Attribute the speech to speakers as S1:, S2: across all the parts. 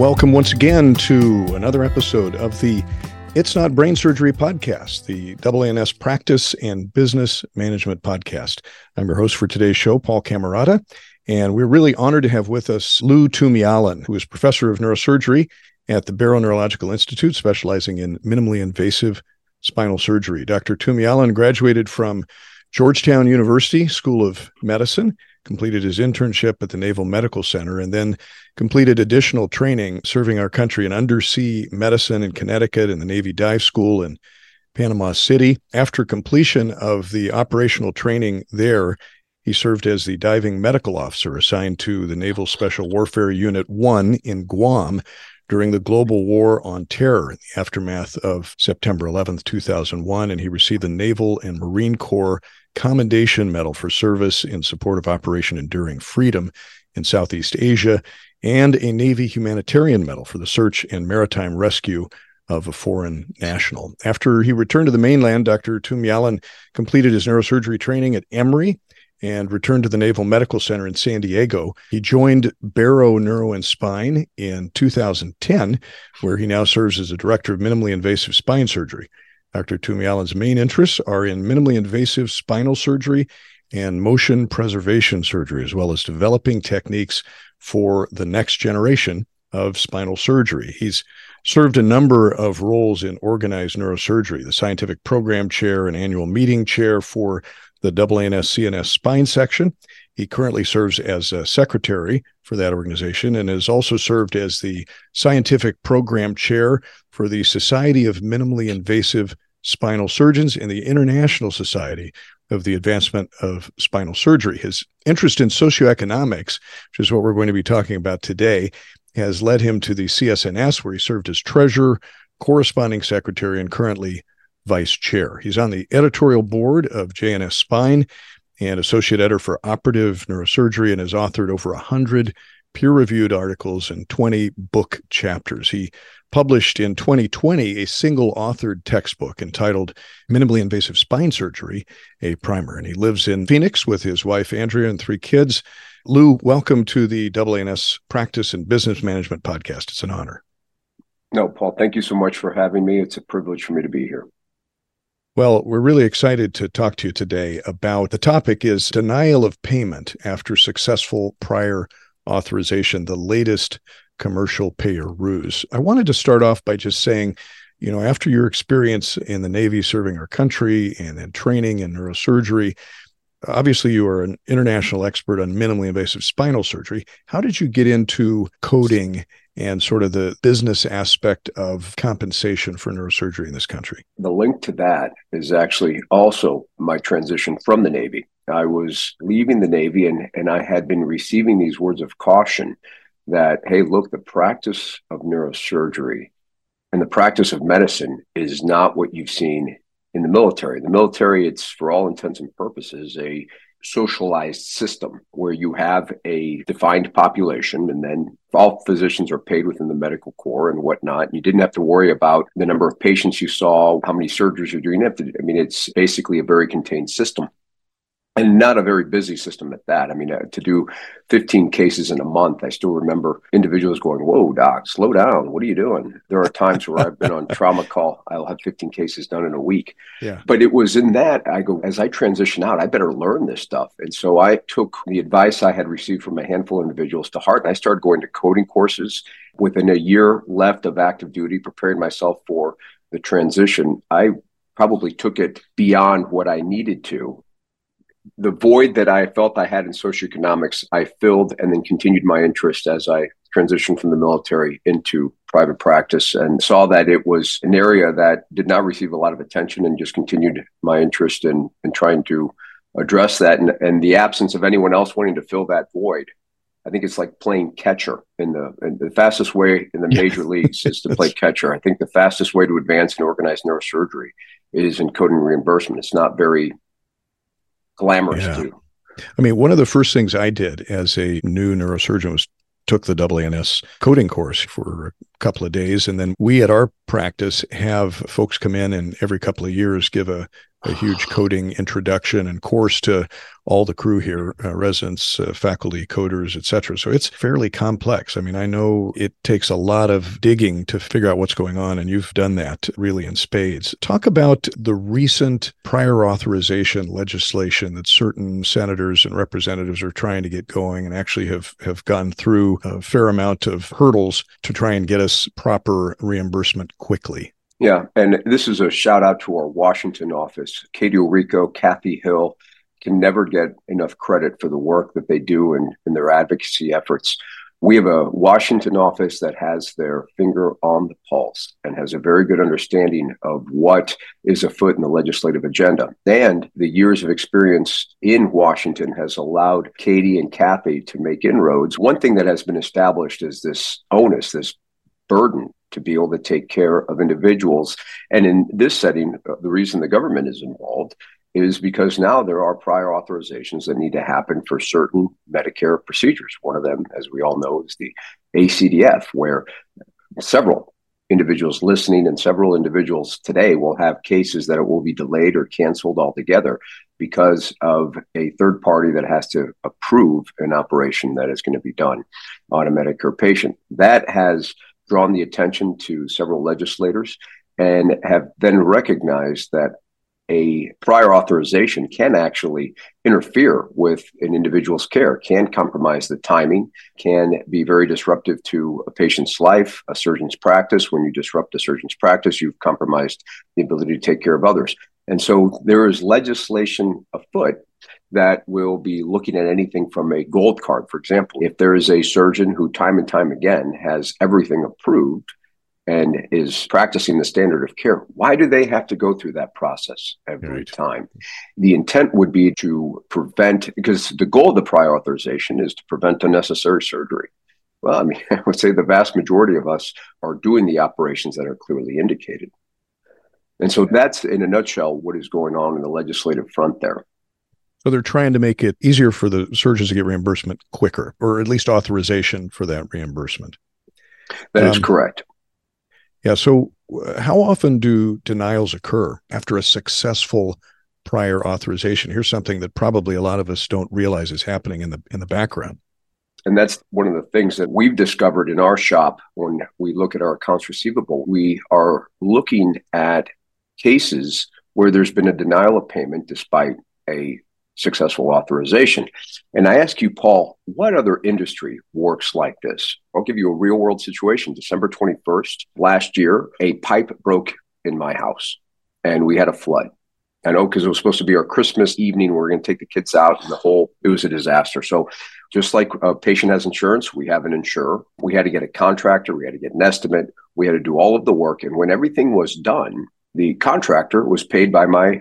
S1: Welcome once again to another episode of the It's Not Brain Surgery podcast, the AANS Practice and Business Management podcast. I'm your host for today's show, Paul Camarata, and we're really honored to have with us Lou Tumialan, who is professor of neurosurgery at the Barrow Neurological Institute, specializing in minimally invasive spinal surgery. Dr. Tumialan graduated from Georgetown University School of Medicine completed his internship at the Naval Medical Center, and then completed additional training serving our country in undersea medicine in Connecticut and the Navy Dive School in Panama City. After completion of the operational training there, he served as the diving medical officer assigned to the Naval Special Warfare Unit 1 in Guam during the global war on terror in the aftermath of September 11th, 2001. And he received the Naval and Marine Corps Commendation Medal for service in support of Operation Enduring Freedom in Southeast Asia, and a Navy Humanitarian Medal for the search and maritime rescue of a foreign national. After he returned to the mainland, Dr. Tumialan completed his neurosurgery training at Emory and returned to the Naval Medical Center in San Diego. He joined Barrow Neuro and Spine in 2010, where he now serves as a director of minimally invasive spine surgery. Dr. Tumialan's main interests are in minimally invasive spinal surgery and motion preservation surgery, as well as developing techniques for the next generation of spinal surgery. He's served a number of roles in organized neurosurgery, the scientific program chair and annual meeting chair for the AANS CNS spine section. He currently serves as a secretary for that organization and has also served as the scientific program chair for the Society of Minimally Invasive Spinal Surgeons and the International Society of the Advancement of Spinal Surgery. His interest in socioeconomics, which is what we're going to be talking about today, has led him to the CSNS, where he served as treasurer, corresponding secretary, and currently vice chair. He's on the editorial board of JNS Spine and associate editor for operative neurosurgery and has authored over 100 peer reviewed articles and 20 book chapters. He published in 2020 a single authored textbook entitled Minimally Invasive Spine Surgery, a primer. And he lives in Phoenix with his wife, Andrea, and three kids. Lou, welcome to the AANS Practice and Business Management Podcast. It's an honor.
S2: No, Paul, thank you so much for having me. It's a privilege for me to be here.
S1: Well, we're really excited to talk to you today about the topic is denial of payment after successful prior authorization, the latest commercial payer ruse. I wanted to start off by just saying, you know, after your experience in the Navy serving our country and in training in neurosurgery, obviously you are an international expert on minimally invasive spinal surgery. How did you get into coding and sort of the business aspect of compensation for neurosurgery in this country?
S2: The link to that is actually also my transition from the Navy. I was leaving the Navy and, and I had been receiving these words of caution that, hey, look, the practice of neurosurgery and the practice of medicine is not what you've seen in the military. The military, it's for all intents and purposes a socialized system where you have a defined population and then all physicians are paid within the medical corps and whatnot. You didn't have to worry about the number of patients you saw, how many surgeries you're doing. I mean, it's basically a very contained system and not a very busy system at that. I mean, uh, to do 15 cases in a month, I still remember individuals going, Whoa, doc, slow down. What are you doing? There are times where I've been on trauma call, I'll have 15 cases done in a week. Yeah. But it was in that I go, as I transition out, I better learn this stuff. And so I took the advice I had received from a handful of individuals to heart, and I started going to coding courses. Within a year left of active duty, preparing myself for the transition, I probably took it beyond what I needed to the void that I felt I had in socioeconomics, I filled and then continued my interest as I transitioned from the military into private practice and saw that it was an area that did not receive a lot of attention and just continued my interest in, in trying to address that. And, and the absence of anyone else wanting to fill that void. I think it's like playing catcher in the in the fastest way in the major leagues is to play catcher. I think the fastest way to advance in organized neurosurgery is in coding reimbursement. It's not very glamorous yeah. too.
S1: I mean, one of the first things I did as a new neurosurgeon was took the AANS coding course for a couple of days. And then we at our practice have folks come in and every couple of years give a a huge coding introduction and course to all the crew here, uh, residents, uh, faculty, coders, etc. So it's fairly complex. I mean, I know it takes a lot of digging to figure out what's going on, and you've done that really in spades. Talk about the recent prior authorization legislation that certain senators and representatives are trying to get going and actually have, have gone through a fair amount of hurdles to try and get us proper reimbursement quickly.
S2: Yeah, and this is a shout out to our Washington office. Katie Orrico, Kathy Hill can never get enough credit for the work that they do in, in their advocacy efforts. We have a Washington office that has their finger on the pulse and has a very good understanding of what is afoot in the legislative agenda. And the years of experience in Washington has allowed Katie and Kathy to make inroads. One thing that has been established is this onus, this burden to be able to take care of individuals. And in this setting, uh, the reason the government is involved is because now there are prior authorizations that need to happen for certain Medicare procedures. One of them, as we all know, is the ACDF, where several individuals listening and several individuals today will have cases that it will be delayed or canceled altogether because of a third party that has to approve an operation that is going to be done on a Medicare patient. That has drawn the attention to several legislators and have then recognized that a prior authorization can actually interfere with an individual's care, can compromise the timing, can be very disruptive to a patient's life, a surgeon's practice. When you disrupt a surgeon's practice, you've compromised the ability to take care of others. And so there is legislation afoot that will be looking at anything from a gold card, for example. If there is a surgeon who, time and time again, has everything approved and is practicing the standard of care, why do they have to go through that process every right. time? The intent would be to prevent, because the goal of the prior authorization is to prevent unnecessary surgery. Well, I mean, I would say the vast majority of us are doing the operations that are clearly indicated. And so that's, in a nutshell, what is going on in the legislative front there.
S1: So they're trying to make it easier for the surgeons to get reimbursement quicker, or at least authorization for that reimbursement.
S2: That um, is correct.
S1: Yeah. So, uh, how often do denials occur after a successful prior authorization? Here's something that probably a lot of us don't realize is happening in the in the background.
S2: And that's one of the things that we've discovered in our shop when we look at our accounts receivable. We are looking at cases where there's been a denial of payment despite a successful authorization. And I ask you, Paul, what other industry works like this? I'll give you a real world situation. December 21st, last year, a pipe broke in my house and we had a flood. I know because it was supposed to be our Christmas evening. We are going to take the kids out, and the whole it was a disaster. So, just like a patient has insurance, we have an insurer. We had to get a contractor. We had to get an estimate. We had to do all of the work. And when everything was done, the contractor was paid by my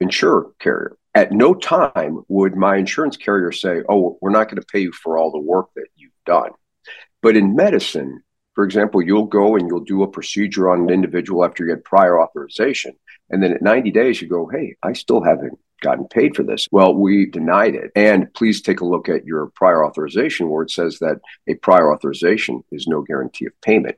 S2: insurer carrier at no time would my insurance carrier say, Oh, we're not going to pay you for all the work that you've done. But in medicine, for example, you'll go and you'll do a procedure on an individual after you get prior authorization. And then at 90 days, you go, Hey, I still haven't gotten paid for this. Well, we denied it. And please take a look at your prior authorization where it says that a prior authorization is no guarantee of payment.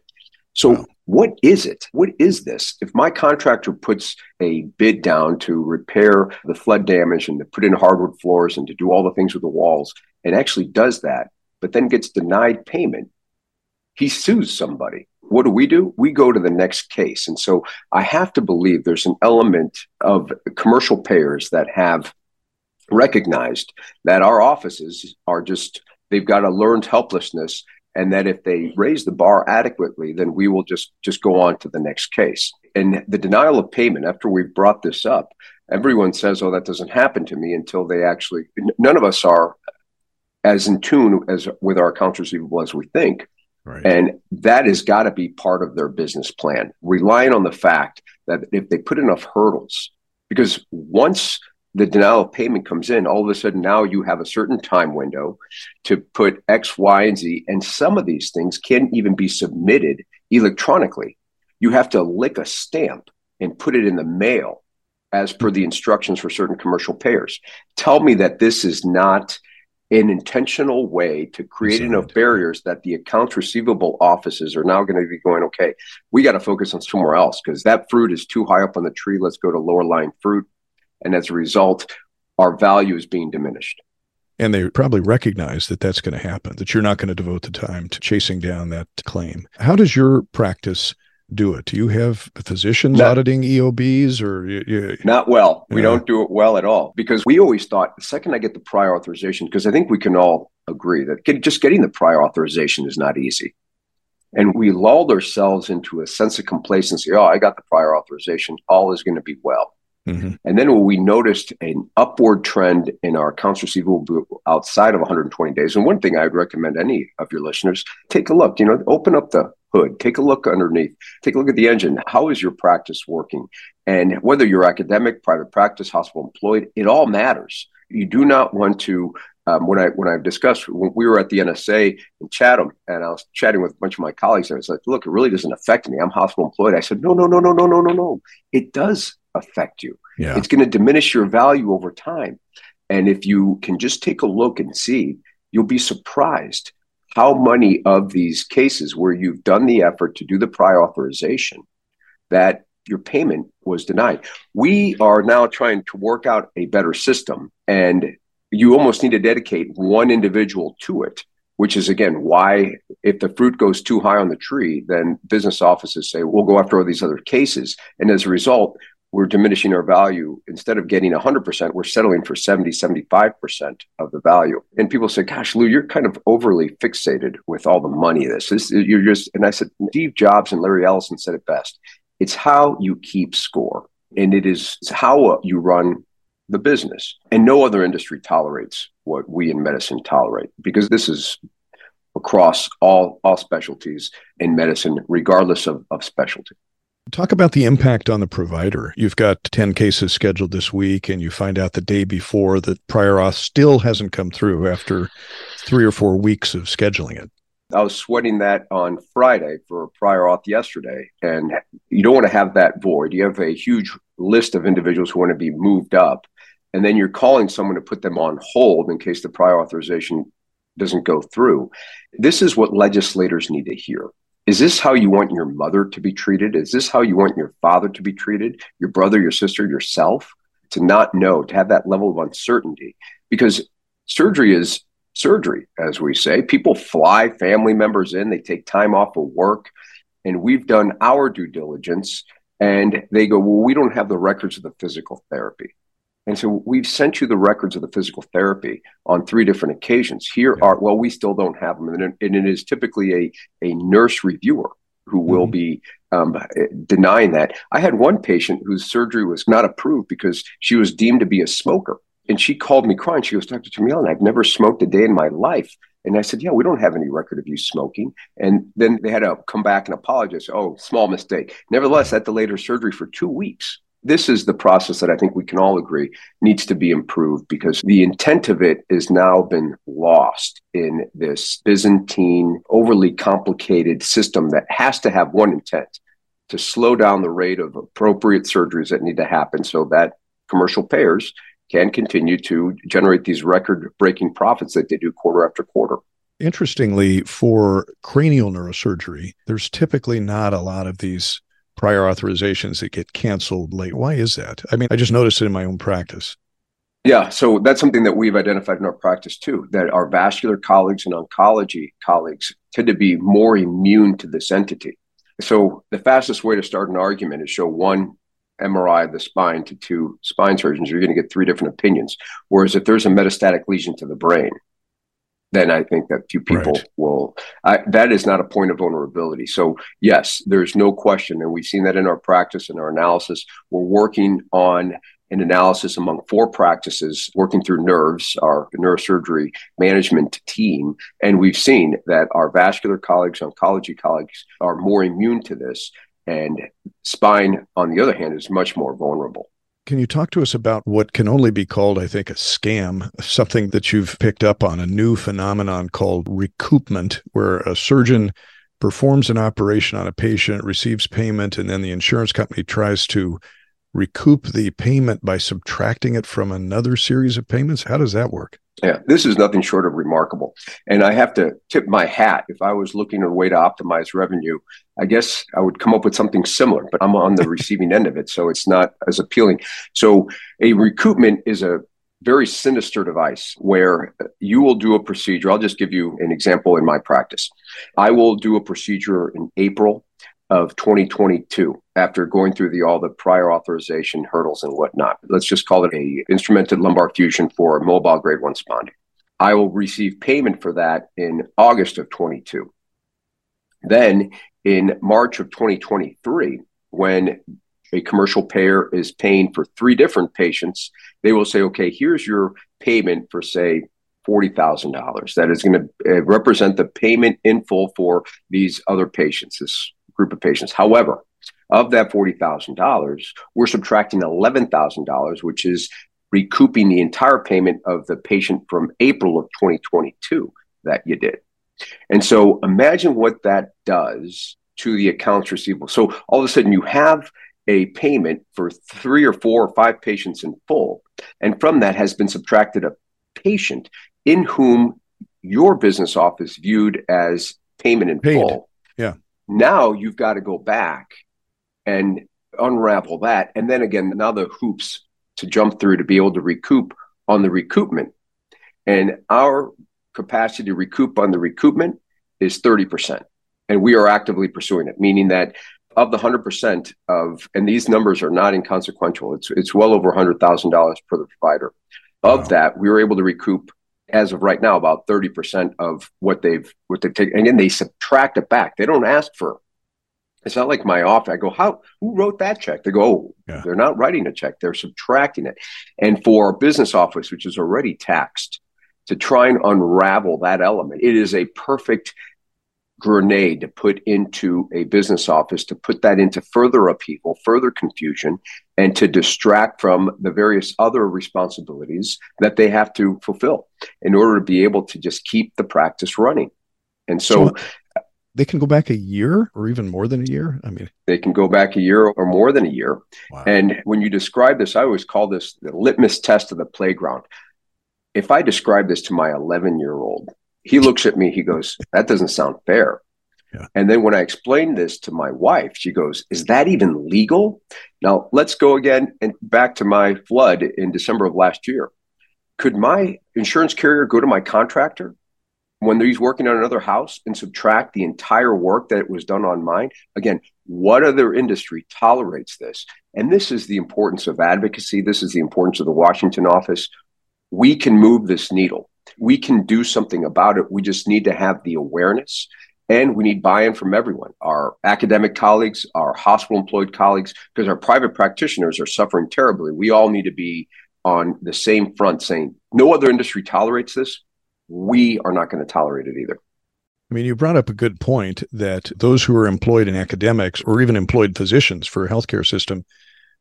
S2: So, wow. what is it? What is this? If my contractor puts a bid down to repair the flood damage and to put in hardwood floors and to do all the things with the walls and actually does that, but then gets denied payment, he sues somebody. What do we do? We go to the next case. And so I have to believe there's an element of commercial payers that have recognized that our offices are just, they've got a learned helplessness and that if they raise the bar adequately then we will just just go on to the next case and the denial of payment after we've brought this up everyone says oh that doesn't happen to me until they actually none of us are as in tune as with our accounts receivable as we think right. and that has got to be part of their business plan relying on the fact that if they put enough hurdles because once the denial of payment comes in, all of a sudden now you have a certain time window to put X, Y, and Z. And some of these things can't even be submitted electronically. You have to lick a stamp and put it in the mail as per the instructions for certain commercial payers. Tell me that this is not an intentional way to create enough barriers that the accounts receivable offices are now going to be going, okay, we got to focus on somewhere else because that fruit is too high up on the tree. Let's go to lower lying fruit And as a result, our value is being diminished.
S1: And they probably recognize that that's going to happen, that you're not going to devote the time to chasing down that claim. How does your practice do it? Do you have physicians not, auditing EOBs or? You,
S2: you, not well. We don't do it well at all because we always thought the second I get the prior authorization, because I think we can all agree that get, just getting the prior authorization is not easy. And we lulled ourselves into a sense of complacency. Oh, I got the prior authorization. All is going to be well. Mm-hmm. And then when we noticed an upward trend in our accounts receivable outside of 120 days, and one thing I'd recommend any of your listeners take a look. You know, open up the hood, take a look underneath, take a look at the engine. How is your practice working? And whether you're academic, private practice, hospital employed, it all matters. You do not want to um, when I when I've discussed when we were at the NSA in Chatham, and I was chatting with a bunch of my colleagues, and I was like, "Look, it really doesn't affect me. I'm hospital employed." I said, "No, no, no, no, no, no, no, no. It does affect you. Yeah. It's going to diminish your value over time, and if you can just take a look and see, you'll be surprised how many of these cases where you've done the effort to do the prior authorization that your payment was denied. We are now trying to work out a better system and you almost need to dedicate one individual to it which is again why if the fruit goes too high on the tree then business offices say we'll go after all these other cases. And as a result we're diminishing our value. Instead of getting 100% we're settling for 70 75% of the value. And people say gosh lou you're kind of overly fixated with all the money this. Is you're just and i said steve jobs and larry ellison said it best. It's how you keep score. And it is how you run the business. And no other industry tolerates what we in medicine tolerate because this is across all, all specialties in medicine, regardless of, of specialty.
S1: Talk about the impact on the provider. You've got 10 cases scheduled this week, and you find out the day before that prior auth still hasn't come through after three or four weeks of scheduling it.
S2: I was sweating that on Friday for prior auth yesterday. And you don't want to have that void. You have a huge list of individuals who want to be moved up and then you're calling someone to put them on hold in case the prior authorization doesn't go through. This is what legislators need to hear. Is this how you want your mother to be treated? Is this how you want your father to be treated? Your brother, your sister, yourself? To not know, to have that level of uncertainty. Because surgery is surgery, as we say. People fly family members in, they take time off of work, and we've done our due diligence. And they go, Well, we don't have the records of the physical therapy. And so we've sent you the records of the physical therapy on three different occasions. Here yeah. are, well, we still don't have them. And, and it is typically a, a nurse reviewer who will mm-hmm. be um, denying that. I had one patient whose surgery was not approved because she was deemed to be a smoker. And she called me crying. She goes, Dr. Jamil, I've never smoked a day in my life. And I said, Yeah, we don't have any record of you smoking. And then they had to come back and apologize. Oh, small mistake. Nevertheless, that delayed her surgery for two weeks this is the process that I think we can all agree needs to be improved because the intent of it has now been lost in this Byzantine, overly complicated system that has to have one intent to slow down the rate of appropriate surgeries that need to happen so that commercial payers can continue to generate these record breaking profits that they do quarter after quarter.
S1: Interestingly, for cranial neurosurgery, there's typically not a lot of these prior authorizations that get canceled late. Why is that? I mean, I just noticed it in my own practice.
S2: Yeah, so that's something that we've identified in our practice too, that our vascular colleagues and oncology colleagues tend to be more immune to this entity. So the fastest way to start an argument is show one MRI of the spine to two spine surgeons, you're going to get three different opinions. Whereas if there's a metastatic lesion to the brain, then I think that few people right. will. I, that is not a point of vulnerability. So yes, there's no question, and we've seen that in our practice and our analysis. We're working on an analysis among four practices, working through NERVS, our neurosurgery management team, and we've seen that our vascular colleagues, oncology colleagues, are more immune to this, and spine, on the other hand, is much more vulnerable.
S1: Can you talk to us about what can only be called, I think, a scam, something that you've picked up on, a new phenomenon called recoupment, where a surgeon performs an operation on a patient, receives payment, and then the insurance company tries to recoup the payment by subtracting it from another series of payments? How does that work?
S2: Yeah, this is nothing short of remarkable. And I have to tip my hat. If I was looking at a way to optimize revenue, I guess I would come up with something similar, but I'm on the receiving end of it. So it's not as appealing. So a recoupment is a very sinister device where you will do a procedure. I'll just give you an example in my practice. I will do a procedure in April of 2022 after going through the all the prior authorization hurdles and whatnot. Let's just call it a instrumented lumbar fusion for mobile grade one spondy. I will receive payment for that in August of 22. Then in March of 2023, when a commercial payer is paying for three different patients, they will say, okay, here's your payment for, say, $40,000. That is going to uh, represent the payment in full for these other patients, this group of patients. However, of that $40,000, we're subtracting $11,000, which is recouping the entire payment of the patient from April of 2022 that you did. And so imagine what that does to the accounts receivable. So all of a sudden you have a payment for three or four or five patients in full. And from that has been subtracted a patient in whom your business office viewed as payment in
S1: Paid.
S2: full.
S1: Yeah.
S2: Now you've got to go back and unravel that. And then again, now the hoops to jump through to be able to recoup on the recoupment. And our capacity to recoup on the recoupment is 30%. And we are actively pursuing it, meaning that of the 100% of, and these numbers are not inconsequential, it's, it's well over $100,000 per the provider. Of
S1: Wow.
S2: that, we were able to recoup as of right now about 30% of what they've what they've taken and then they subtract it back they don't ask for it's not like my office i go how who wrote that check? They go oh
S1: Yeah.
S2: they're not writing a check they're subtracting it. And for our business office which is already taxed to try and unravel that element it is a perfect grenade to put into a business office to put that into further upheaval further confusion and to distract from the various other responsibilities that they have to fulfill in order to be able to just keep the practice running. And so,
S1: So- They can go back a year or even more than a year. I mean,
S2: they can go back a year or more than a year
S1: wow.
S2: And when you describe this, I always call this the litmus test of the playground. If I describe this to my 11 year old, he looks at me, he goes, That doesn't sound fair.
S1: Yeah.
S2: And then when I explain this to my wife, she goes, Is that even legal? Now, let's go again and back to my flood in December of last year. Could my insurance carrier go to my contractor when he's working on another house and subtract the entire work that was done on mine? Again, what other industry tolerates this? And this is the importance of advocacy. This is the importance of the Washington office. We can move this needle. We can do something about it. We just need to have the awareness and we need buy in from everyone our academic colleagues, our hospital employed colleagues, because our private practitioners are suffering terribly. We all need to be on the same front saying, no other industry tolerates this. We are not going to tolerate it either.
S1: I mean, you brought up a good point that those who are employed in academics or even employed physicians for a healthcare system,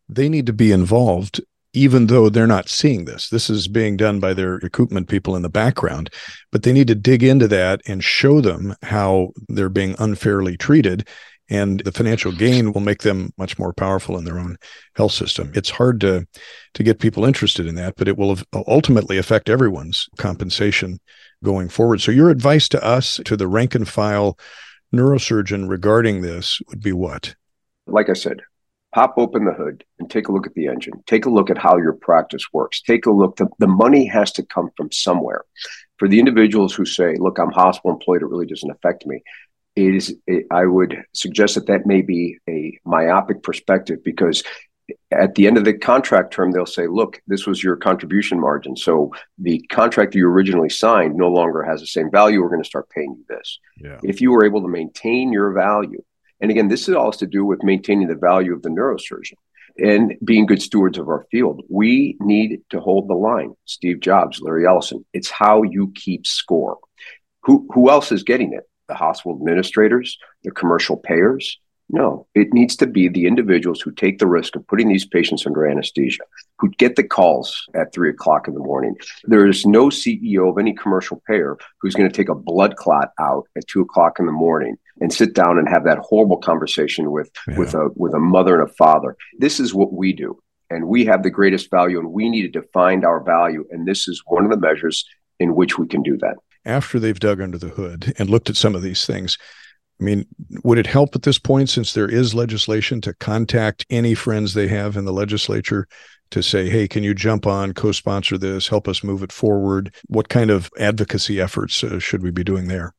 S1: they need to be involved, even though they're not seeing this. This is being done by their recoupment people in the background, but they need to dig into that and show them how they're being unfairly treated. And the financial gain will make them much more powerful in their own health system. It's hard to to get people interested in that, but it will ultimately affect everyone's compensation going forward. So your advice to us, to the rank and file neurosurgeon regarding this would be what?
S2: Like I said, pop open the hood and take a look at the engine. Take a look at how your practice works. Take a look. The, the money has to come from somewhere. For the individuals who say, look, I'm hospital employed, it really doesn't affect me. It is, it, I would suggest that that may be a myopic perspective because at the end of the contract term, they'll say, look, this was your contribution margin. So the contract you originally signed no longer has the same value. We're going to start paying you this.
S1: Yeah.
S2: If you were able to maintain your value, and again, this is all has to do with maintaining the value of the neurosurgeon and being good stewards of our field. We need to hold the line. Steve Jobs, Larry Ellison. It's how you keep score. Who who else is getting it? The hospital administrators, the commercial payers, no, it needs to be the individuals who take the risk of putting these patients under anesthesia, who get the calls at three o'clock in the morning. There is no CEO of any commercial payer who's going to take a blood clot out at two o'clock in the morning and sit down and have that horrible conversation with
S1: Yeah.
S2: with a with a mother and a father. This is what we do, and we have the greatest value, and we need to find our value. And this is one of the measures in which we can do that.
S1: After they've dug under the hood and looked at some of these things, I mean, would it help at this point, since there is legislation, to contact any friends they have in the legislature to say, hey, can you jump on, co sponsor this, help us move it forward? What kind of advocacy efforts uh, should we be doing there?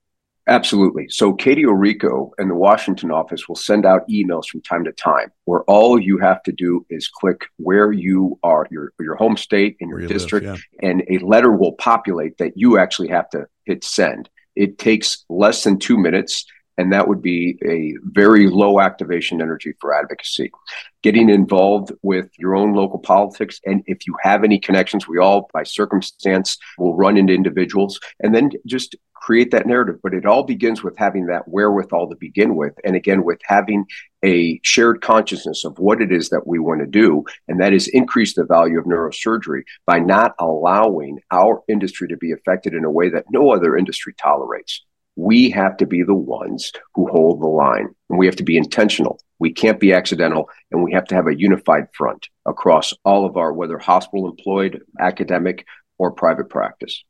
S2: Absolutely. So Katie Orrico and the Washington office will send out emails from time to time where all you have to do is click where you are, your your home state and your district, live, yeah. and a letter will populate that you actually have to hit send. It takes less than two minutes and that would be a very low activation energy for advocacy. Getting involved with your own local politics, and if you have any connections, we all, by circumstance, will run into individuals, and then just create that narrative. But it all begins with having that wherewithal to begin with, and again, with having a shared consciousness of what it is that we want to do, and that is increase the value of neurosurgery by not allowing our industry to be affected in a way that no other industry tolerates we have to be the ones who hold the line and we have to be intentional. We can't be accidental and we have to have a unified front across all of our, whether hospital employed, academic, or private practice.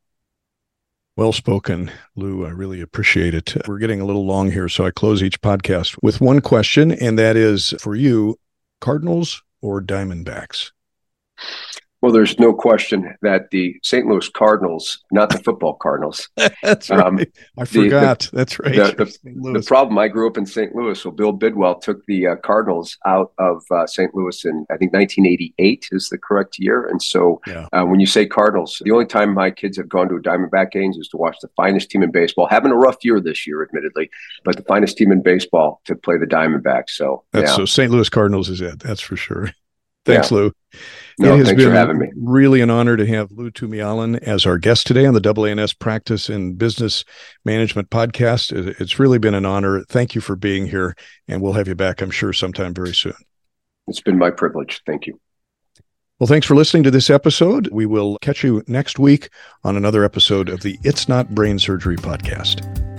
S1: Well spoken, Lou. I really appreciate it. We're getting a little long here, so I close each podcast with one question, and that is for you Cardinals or Diamondbacks?
S2: Well, there's no question that the St. Louis Cardinals, not the football Cardinals.
S1: That's right. Um, I forgot. The, the, That's right.
S2: The, the, problem, I grew up in St. Louis. So Bill Bidwell took the uh, Cardinals out of uh, St. Louis in, I think, 1988 is the correct year. And so yeah. uh, when you say Cardinals, the only time my kids have gone to a Diamondback games is to watch the finest team in baseball, having a rough year this year, admittedly, but the finest team in baseball to play the Diamondbacks. So,
S1: That's, yeah. so St. Louis Cardinals is it. That's for sure. Thanks, yeah. Lou.
S2: No, it has thanks been for having me.
S1: Really an honor to have Lou Tumialan as our guest today on the AANS Practice and Business Management podcast. It's really been an honor. Thank you for being here, and we'll have you back, I'm sure, sometime very soon.
S2: It's been my privilege. Thank you.
S1: Well, thanks for listening to this episode. We will catch you next week on another episode of the It's Not Brain Surgery podcast.